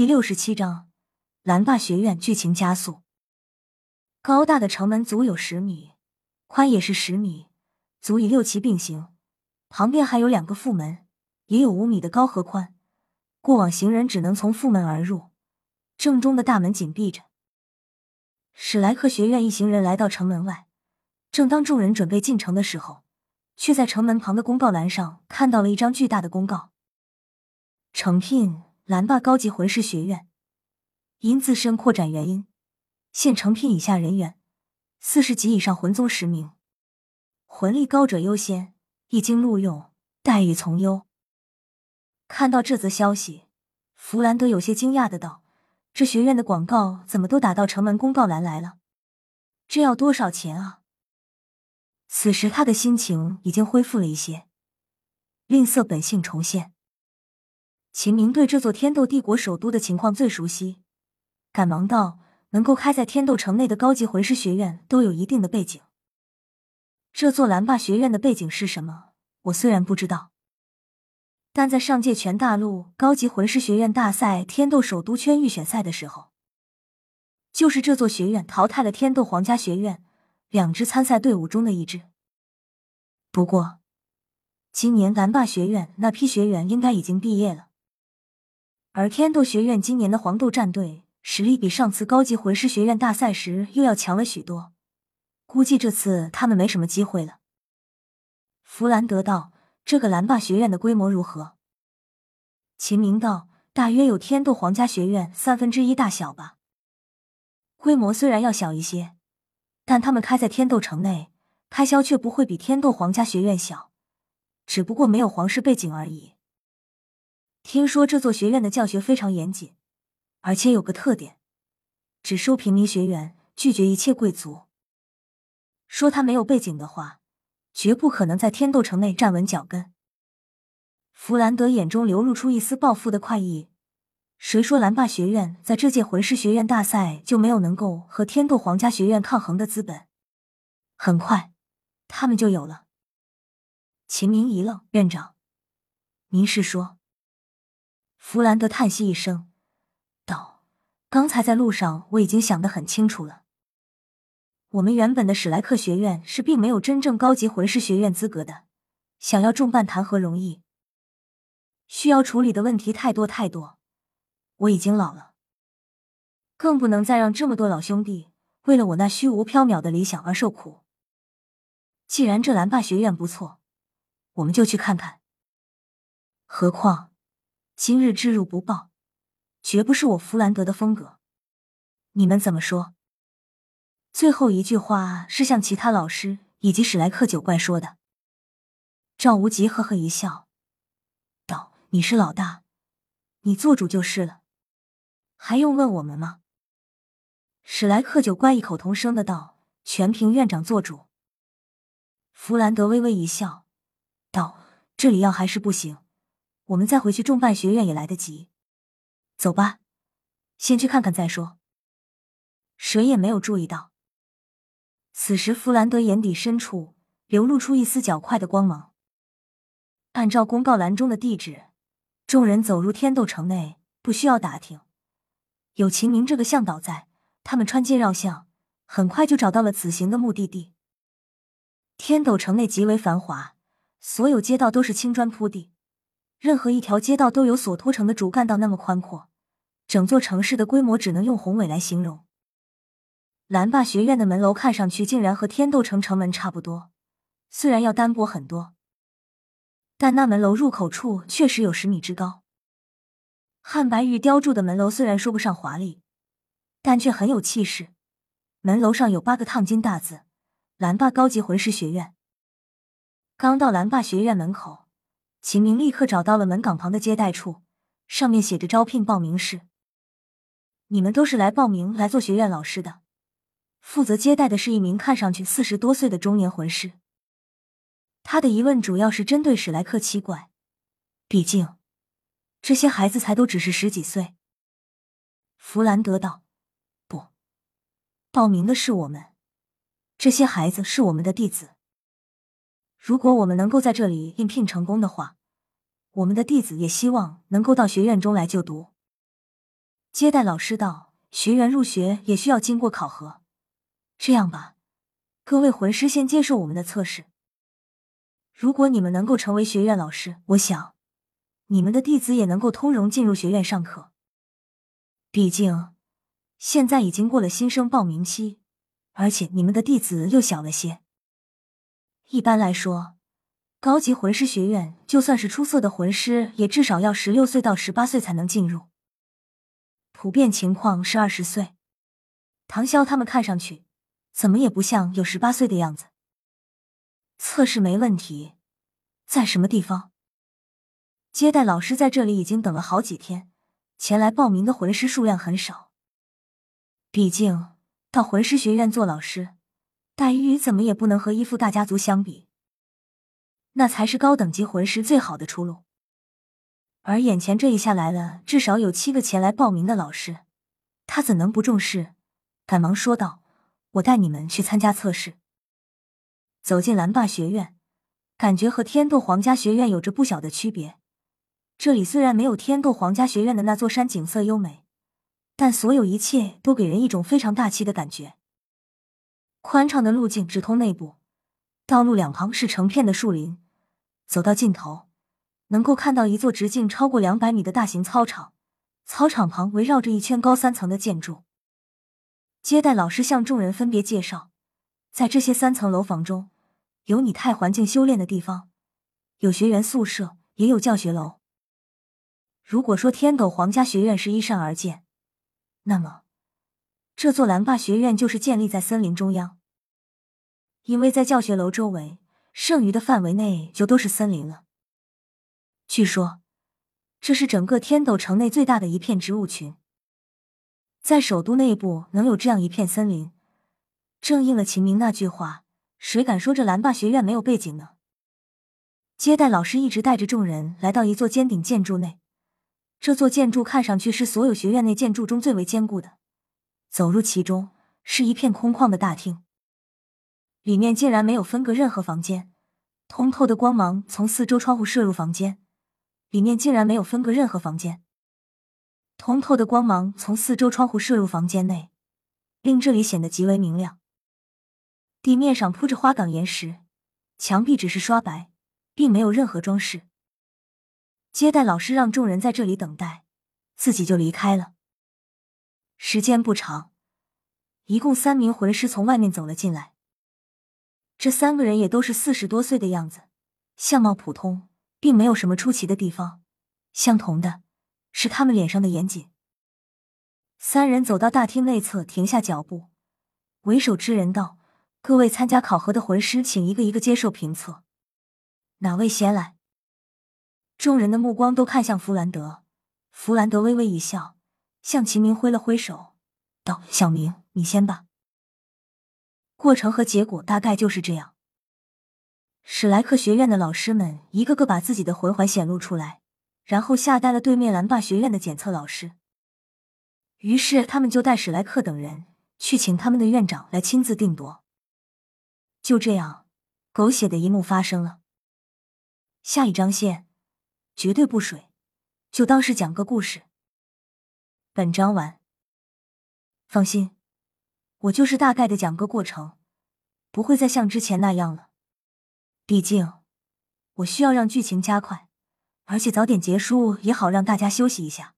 第六十七章，蓝霸学院剧情加速。高大的城门足有十米，宽也是十米，足以六旗并行。旁边还有两个副门，也有五米的高和宽。过往行人只能从副门而入，正中的大门紧闭着。史莱克学院一行人来到城门外，正当众人准备进城的时候，却在城门旁的公告栏上看到了一张巨大的公告：诚聘蓝霸高级魂师学院，因自身扩展原因，现诚聘以下人员：四十级以上魂宗十名，魂力高者优先，一经录用，待遇从优。看到这则消息，弗兰德有些惊讶的道：“这学院的广告怎么都打到城门公告栏来了？这要多少钱啊？”此时他的心情已经恢复了一些，吝啬本性重现。秦明对这座天斗帝国首都的情况最熟悉，赶忙道：“能够开在天斗城内的高级魂师学院都有一定的背景。这座蓝霸学院的背景是什么？我虽然不知道。”但在上届全大陆高级魂师学院大赛天斗首都圈预选赛的时候，就是这座学院淘汰了天斗皇家学院两支参赛队伍中的一支。不过，今年蓝霸学院那批学员应该已经毕业了，而天斗学院今年的黄豆战队实力比上次高级魂师学院大赛时又要强了许多，估计这次他们没什么机会了。弗兰德道。这个蓝霸学院的规模如何？秦明道：“大约有天斗皇家学院三分之一大小吧。规模虽然要小一些，但他们开在天斗城内，开销却不会比天斗皇家学院小，只不过没有皇室背景而已。听说这座学院的教学非常严谨，而且有个特点，只收平民学员，拒绝一切贵族。说他没有背景的话。”绝不可能在天斗城内站稳脚跟。弗兰德眼中流露出一丝报复的快意。谁说蓝霸学院在这届魂师学院大赛就没有能够和天斗皇家学院抗衡的资本？很快，他们就有了。秦明一愣：“院长，您是说？”弗兰德叹息一声，道：“刚才在路上我已经想得很清楚了。”我们原本的史莱克学院是并没有真正高级魂师学院资格的，想要重办谈何容易？需要处理的问题太多太多，我已经老了，更不能再让这么多老兄弟为了我那虚无缥缈的理想而受苦。既然这蓝霸学院不错，我们就去看看。何况今日之辱不报，绝不是我弗兰德的风格。你们怎么说？最后一句话是向其他老师以及史莱克九怪说的。赵无极呵呵一笑，道：“你是老大，你做主就是了，还用问我们吗？”史莱克九怪异口同声的道：“全凭院长做主。”弗兰德微微一笑，道：“这里要还是不行，我们再回去众办学院也来得及。走吧，先去看看再说。”谁也没有注意到。此时，弗兰德眼底深处流露出一丝狡快的光芒。按照公告栏中的地址，众人走入天斗城内，不需要打听，有秦明这个向导在，他们穿街绕巷，很快就找到了此行的目的地。天斗城内极为繁华，所有街道都是青砖铺地，任何一条街道都有所托城的主干道那么宽阔，整座城市的规模只能用宏伟来形容。蓝霸学院的门楼看上去竟然和天斗城城门差不多，虽然要单薄很多，但那门楼入口处确实有十米之高。汉白玉雕铸的门楼虽然说不上华丽，但却很有气势。门楼上有八个烫金大字：“蓝霸高级魂师学院。”刚到蓝霸学院门口，秦明立刻找到了门岗旁的接待处，上面写着招聘报名室。你们都是来报名来做学院老师的。负责接待的是一名看上去四十多岁的中年魂师。他的疑问主要是针对史莱克七怪，毕竟这些孩子才都只是十几岁。弗兰德道：“不，报名的是我们，这些孩子是我们的弟子。如果我们能够在这里应聘成功的话，我们的弟子也希望能够到学院中来就读。”接待老师道：“学员入学也需要经过考核。这样吧，各位魂师先接受我们的测试。如果你们能够成为学院老师，我想你们的弟子也能够通融进入学院上课。毕竟现在已经过了新生报名期，而且你们的弟子又小了些。一般来说。”高级魂师学院，就算是出色的魂师，也至少要十六岁到十八岁才能进入。普遍情况是二十岁。唐潇他们看上去怎么也不像有十八岁的样子。测试没问题，在什么地方？接待老师在这里已经等了好几天，前来报名的魂师数量很少。毕竟到魂师学院做老师，待遇怎么也不能和依附大家族相比。那才是高等级魂师最好的出路，而眼前这一下来了，至少有七个前来报名的老师，他怎能不重视？赶忙说道：“我带你们去参加测试。”走进蓝霸学院，感觉和天斗皇家学院有着不小的区别。这里虽然没有天斗皇家学院的那座山景色优美，但所有一切都给人一种非常大气的感觉。宽敞的路径直通内部。道路两旁是成片的树林，走到尽头，能够看到一座直径超过两百米的大型操场。操场旁围绕着一圈高三层的建筑。接待老师向众人分别介绍，在这些三层楼房中，有拟态环境修炼的地方，有学员宿舍，也有教学楼。如果说天斗皇家学院是依山而建，那么这座蓝霸学院就是建立在森林中央。因为在教学楼周围，剩余的范围内就都是森林了。据说，这是整个天斗城内最大的一片植物群。在首都内部能有这样一片森林，正应了秦明那句话：“谁敢说这蓝霸学院没有背景呢？”接待老师一直带着众人来到一座尖顶建筑内，这座建筑看上去是所有学院内建筑中最为坚固的。走入其中，是一片空旷的大厅。里面竟然没有分隔任何房间，通透的光芒从四周窗户射入房间。里面竟然没有分隔任何房间，通透的光芒从四周窗户射入房间内，令这里显得极为明亮。地面上铺着花岗岩石，墙壁只是刷白，并没有任何装饰。接待老师让众人在这里等待，自己就离开了。时间不长，一共三名魂师从外面走了进来。这三个人也都是四十多岁的样子，相貌普通，并没有什么出奇的地方。相同的是他们脸上的严谨。三人走到大厅内侧，停下脚步，为首之人道：“各位参加考核的魂师，请一个一个接受评测。哪位先来？”众人的目光都看向弗兰德。弗兰德微微一笑，向秦明挥了挥手，道：“小明，你先吧。”过程和结果大概就是这样。史莱克学院的老师们一个个把自己的魂环显露出来，然后吓呆了对面蓝霸学院的检测老师。于是他们就带史莱克等人去请他们的院长来亲自定夺。就这样，狗血的一幕发生了。下一张线绝对不水，就当是讲个故事。本章完。放心。我就是大概的讲个过程，不会再像之前那样了。毕竟，我需要让剧情加快，而且早点结束也好让大家休息一下。